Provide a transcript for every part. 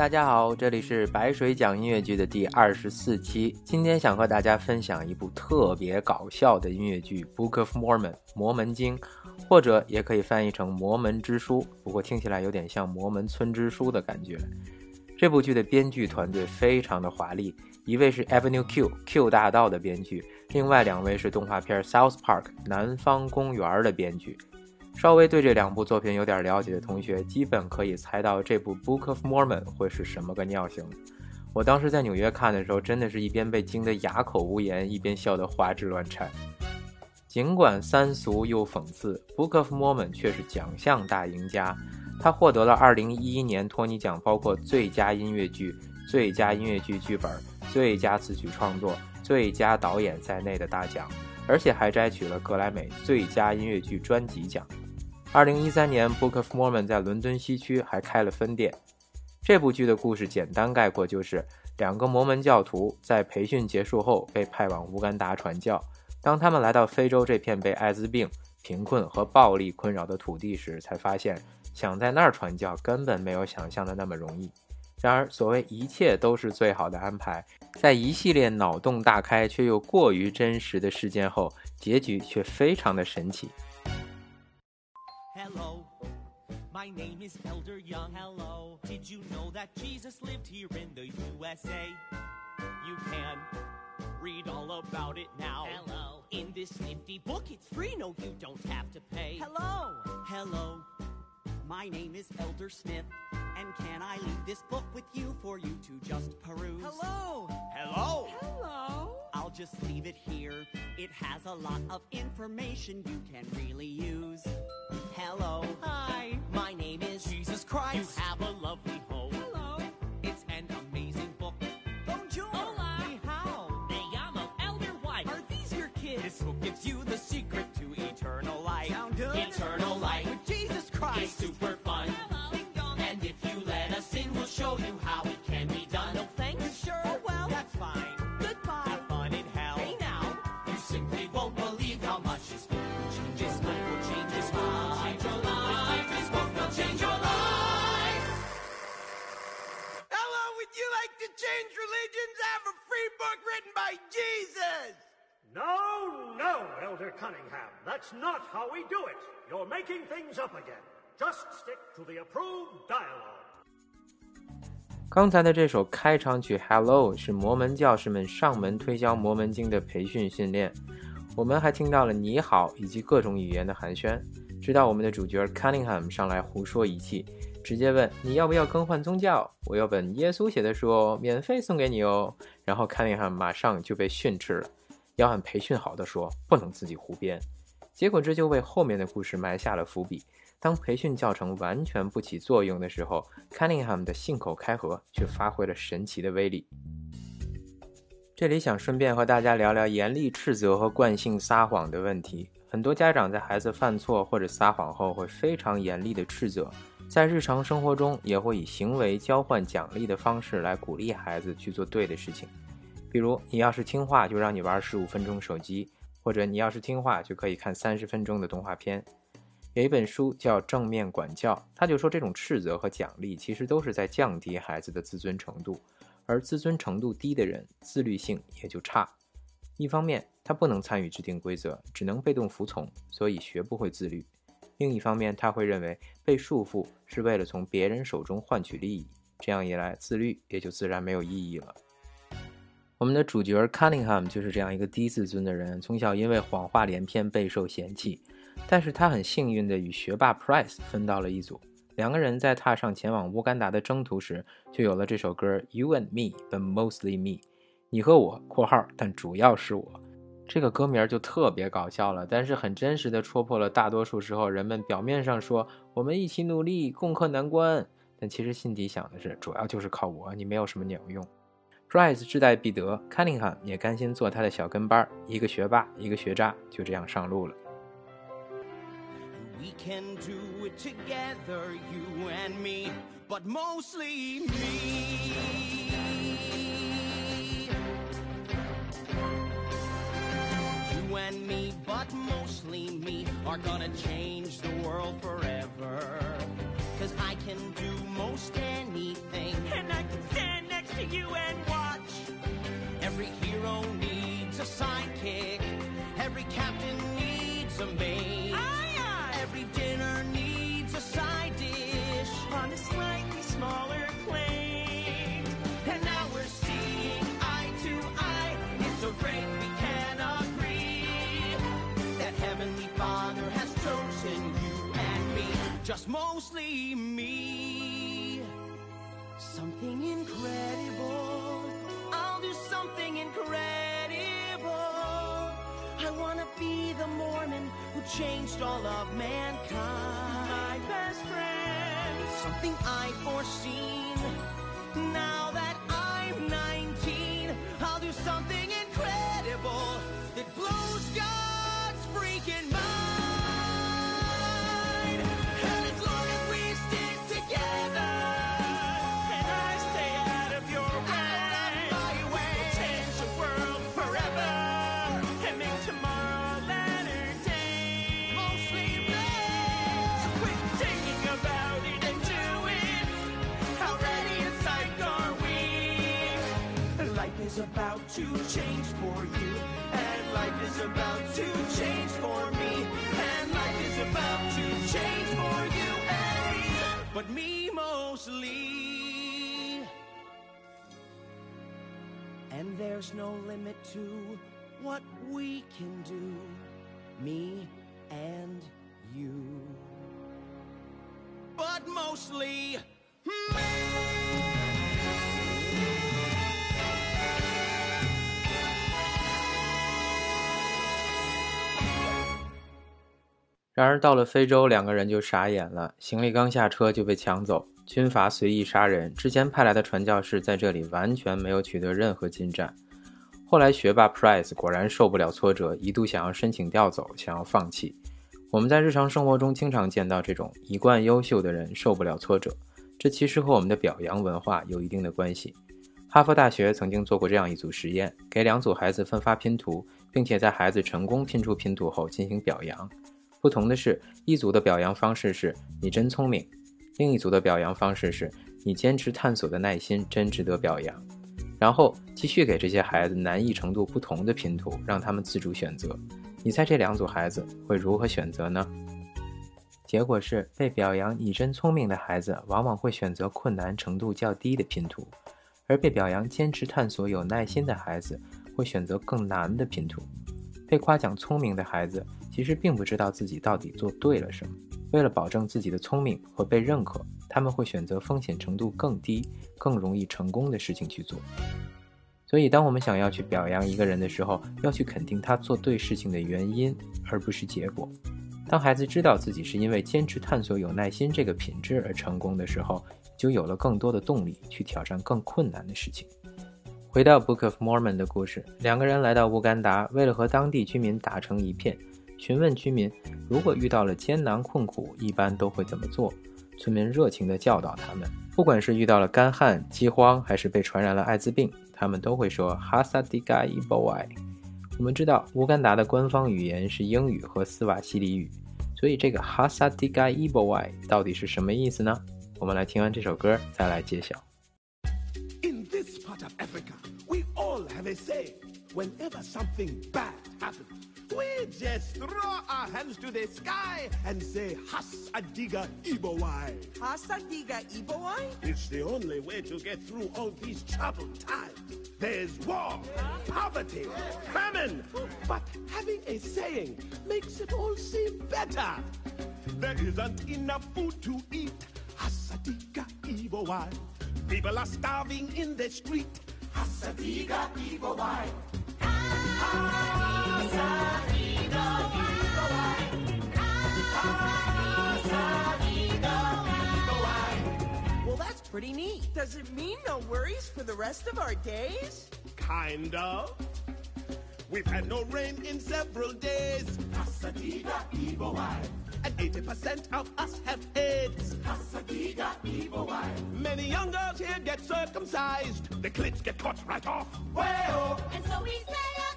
大家好，这里是白水讲音乐剧的第二十四期。今天想和大家分享一部特别搞笑的音乐剧《Book of Mormon》（摩门经），或者也可以翻译成《摩门之书》，不过听起来有点像《摩门村之书》的感觉。这部剧的编剧团队非常的华丽，一位是 Avenue Q Q 大道的编剧，另外两位是动画片《South Park》南方公园的编剧。稍微对这两部作品有点了解的同学，基本可以猜到这部《Book of Mormon》会是什么个尿性。我当时在纽约看的时候，真的是一边被惊得哑口无言，一边笑得花枝乱颤。尽管三俗又讽刺，《Book of Mormon》却是奖项大赢家，他获得了2011年托尼奖包括最佳音乐剧、最佳音乐剧剧本、最佳词曲创作、最佳导演在内的大奖，而且还摘取了格莱美最佳音乐剧专辑奖。二零一三年，《Book of Mormon》在伦敦西区还开了分店。这部剧的故事简单概括就是：两个摩门教徒在培训结束后被派往乌干达传教。当他们来到非洲这片被艾滋病、贫困和暴力困扰的土地时，才发现想在那儿传教根本没有想象的那么容易。然而，所谓一切都是最好的安排，在一系列脑洞大开却又过于真实的事件后，结局却非常的神奇。Hello, my name is Elder Young. Hello, did you know that Jesus lived here in the USA? You can read all about it now. Hello, in this nifty book, it's free. No, you don't have to pay. Hello, hello, my name is Elder Smith. And can I leave this book with you for you to just peruse? Hello, hello, hello. I'll just leave it here. It has a lot of information you can really use. Hello. Hi. My name is Jesus Christ. You have a lovely home. Hello. It's an amazing book. Bonjour. Hola. Ni hao. Me llamo Elder White. Are these your kids? This book gives you the secret That's not how we do it. You're making things up again. Just stick to the approved dialogue. 刚才的这首开场曲《Hello》是摩门教士们上门推销摩门经的培训训练。我们还听到了“你好”以及各种语言的寒暄，直到我们的主角 Cunningham 上来胡说一气，直接问你要不要更换宗教？我有本耶稣写的书哦，免费送给你哦。然后 Cunningham 马上就被训斥了，要按培训好的说，不能自己胡编。结果这就为后面的故事埋下了伏笔。当培训教程完全不起作用的时候，Cunningham 的信口开河却发挥了神奇的威力。这里想顺便和大家聊聊严厉斥责和惯性撒谎的问题。很多家长在孩子犯错或者撒谎后，会非常严厉的斥责，在日常生活中也会以行为交换奖励的方式来鼓励孩子去做对的事情。比如，你要是听话，就让你玩十五分钟手机；或者你要是听话，就可以看三十分钟的动画片。有一本书叫《正面管教》，他就说这种斥责和奖励其实都是在降低孩子的自尊程度，而自尊程度低的人，自律性也就差。一方面，他不能参与制定规则，只能被动服从，所以学不会自律；另一方面，他会认为被束缚是为了从别人手中换取利益，这样一来，自律也就自然没有意义了。我们的主角 Cunningham 就是这样一个低自尊的人，从小因为谎话连篇备受嫌弃。但是他很幸运地与学霸 Price 分到了一组，两个人在踏上前往乌干达的征途时，就有了这首歌 You and Me but mostly me，你和我（括号但主要是我）。这个歌名就特别搞笑了，但是很真实地戳破了大多数时候人们表面上说我们一起努力共克难关，但其实心底想的是主要就是靠我，你没有什么鸟用。Price 志在必得，Cunningham 也甘心做他的小跟班，一个学霸，一个学渣，就这样上路了。We can do it together, you and me, but mostly me. You and me, but mostly me, are gonna change the world forever. Cause I can do most anything. And I can stand to you and watch. Every hero needs a sidekick. Every captain needs a mate. Every dinner needs a side dish on a slightly smaller plate. And now we're seeing eye to eye. It's so great we can agree that Heavenly Father has chosen you and me, just mostly me. Something I foreseen. Now that to change for you, and life is about to change for me, and life is about to change for you but me mostly. And there's no limit to what we can do, me and you. But mostly me. 然而到了非洲，两个人就傻眼了，行李刚下车就被抢走，军阀随意杀人。之前派来的传教士在这里完全没有取得任何进展。后来学霸 Price 果然受不了挫折，一度想要申请调走，想要放弃。我们在日常生活中经常见到这种一贯优秀的人受不了挫折，这其实和我们的表扬文化有一定的关系。哈佛大学曾经做过这样一组实验，给两组孩子分发拼图，并且在孩子成功拼出拼图后进行表扬。不同的是，一组的表扬方式是“你真聪明”，另一组的表扬方式是“你坚持探索的耐心真值得表扬”。然后继续给这些孩子难易程度不同的拼图，让他们自主选择。你猜这两组孩子会如何选择呢？结果是，被表扬“你真聪明”的孩子往往会选择困难程度较低的拼图，而被表扬“坚持探索有耐心”的孩子会选择更难的拼图。被夸奖聪明的孩子其实并不知道自己到底做对了什么。为了保证自己的聪明和被认可，他们会选择风险程度更低、更容易成功的事情去做。所以，当我们想要去表扬一个人的时候，要去肯定他做对事情的原因，而不是结果。当孩子知道自己是因为坚持探索有耐心这个品质而成功的时候，就有了更多的动力去挑战更困难的事情。回到《Book of Mormon》的故事，两个人来到乌干达，为了和当地居民打成一片，询问居民如果遇到了艰难困苦，一般都会怎么做。村民热情地教导他们，不管是遇到了干旱、饥荒，还是被传染了艾滋病，他们都会说 “Hasa Diga Iboai”。我们知道乌干达的官方语言是英语和斯瓦希里语，所以这个 “Hasa Diga Iboai” 到底是什么意思呢？我们来听完这首歌再来揭晓。In this part of Africa, we all have a say. Whenever something bad happens, we just throw our hands to the sky and say, Has Adiga Ibowai. Hasadiga Ibowai? It's the only way to get through all these troubled times. There's war, poverty, famine. But having a saying makes it all seem better. There isn't enough food to eat. Hasadiga Ibowai. People are starving in the street. Hasadiga Ibowai. Well, that's pretty neat. Does it mean no worries for the rest of our days? Kind of. We've had no rain in several days. Hasadiga Ibowai. And 80% of us have AIDS. Hasadiga Ibowai. Many young girls here get circumcised. The clits get cut right off. Well, And so we say up to the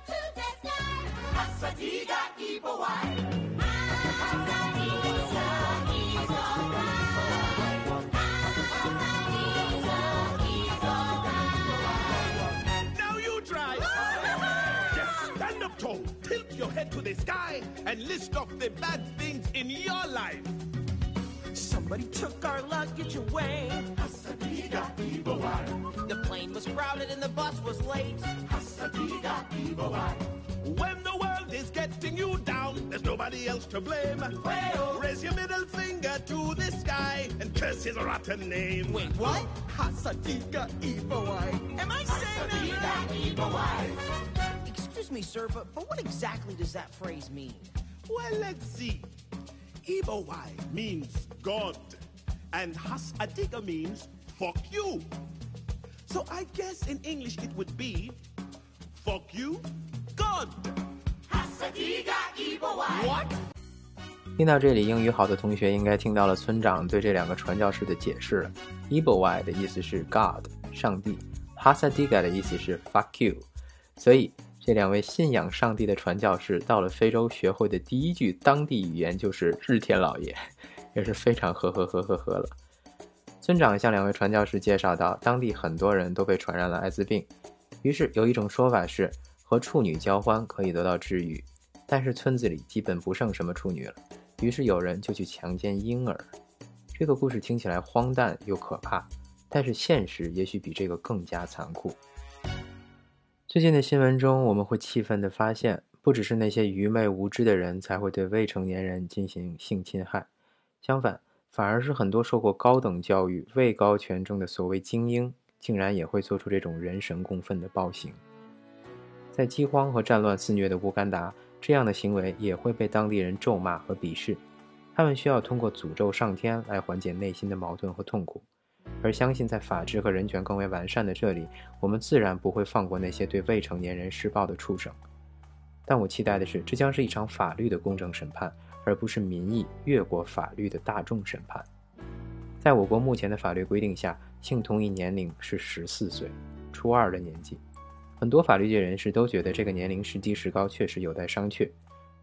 now you try. Just stand up tall, tilt your head to the sky, and list off the bad things in your life. Somebody took our luggage away. Hasadiga. The plane was crowded and the bus was late. Hasadiga. When the world is getting you down, there's nobody else to blame. Raise your middle finger to the sky and curse his rotten name. Wait, what? Oh. Hasadiga Ibawai. Am I saying that right? Excuse me, sir, but, but what exactly does that phrase mean? Well, let's see. Ibawai means God, and Hasadiga means fuck you. So I guess in English it would be fuck you? 听到这里，英语好的同学应该听到了村长对这两个传教士的解释了。Ebowai 的意思是 God，上帝；Hasadiga 的意思是 fuck you。所以这两位信仰上帝的传教士到了非洲，学会的第一句当地语言就是日天老爷，也是非常呵呵呵呵呵了。村长向两位传教士介绍到，当地很多人都被传染了艾滋病，于是有一种说法是和处女交欢可以得到治愈，但是村子里基本不剩什么处女了。于是有人就去强奸婴儿。这个故事听起来荒诞又可怕，但是现实也许比这个更加残酷。最近的新闻中，我们会气愤地发现，不只是那些愚昧无知的人才会对未成年人进行性侵害，相反，反而是很多受过高等教育、位高权重的所谓精英，竟然也会做出这种人神共愤的暴行。在饥荒和战乱肆虐的乌干达。这样的行为也会被当地人咒骂和鄙视，他们需要通过诅咒上天来缓解内心的矛盾和痛苦。而相信在法治和人权更为完善的这里，我们自然不会放过那些对未成年人施暴的畜生。但我期待的是，这将是一场法律的公正审判，而不是民意越过法律的大众审判。在我国目前的法律规定下，性同意年龄是十四岁，初二的年纪。很多法律界人士都觉得这个年龄时低时高，确实有待商榷。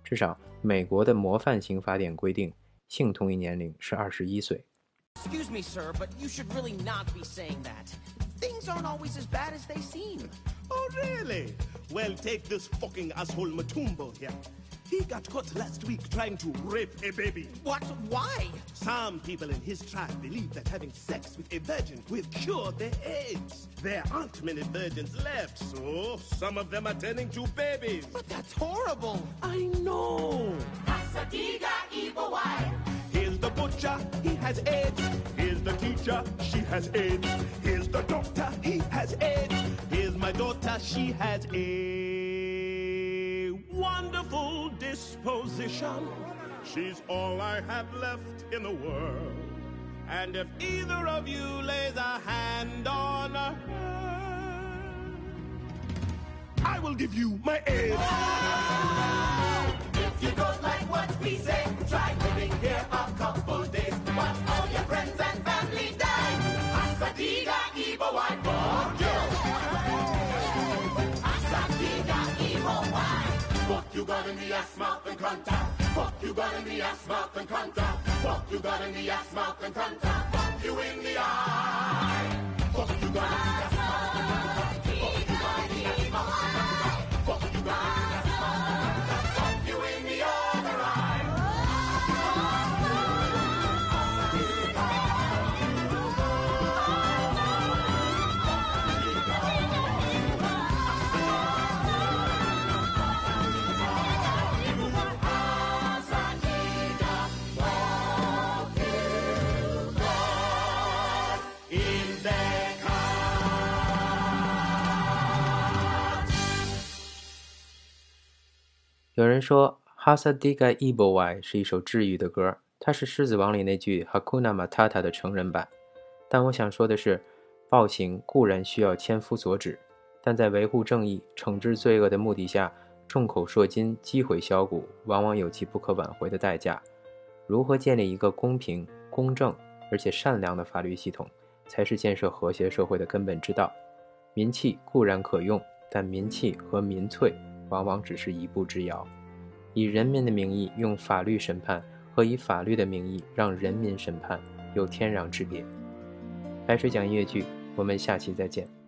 至少，美国的模范刑法典规定，性同意年龄是二十一岁。Excuse me, sir, but you should really not be saying that. Things aren't always as bad as they seem. Oh, really? Well, take this fucking asshole Matumbo here. He got caught last week trying to rape a baby. What? Why? Some people in his tribe believe that having sex with a virgin will cure their AIDS. There aren't many virgins left, so some of them are turning to babies. But that's horrible. I know. Here's the butcher, he has AIDS. Here's the teacher, she has AIDS. Here's the doctor, he has AIDS. Here's my daughter, she has a disposition. She's all I have left in the world. And if either of you lays a hand on her, I will give you my AIDS. Mouth. Fuck you got in the ass, mouth and contact. Fuck you got in the ass, mouth and contact. Fuck you in the eye. Fuck you got in the ass, 有人说《Hasa Diga Iboi》是一首治愈的歌，它是《狮子王》里那句 Hakuna Matata 的成人版。但我想说的是，暴行固然需要千夫所指，但在维护正义、惩治罪恶的目的下，众口铄金、击毁箫鼓，往往有其不可挽回的代价。如何建立一个公平、公正而且善良的法律系统，才是建设和谐社会的根本之道。民气固然可用，但民气和民粹往往只是一步之遥。以人民的名义用法律审判，和以法律的名义让人民审判，有天壤之别。白水讲音乐剧，我们下期再见。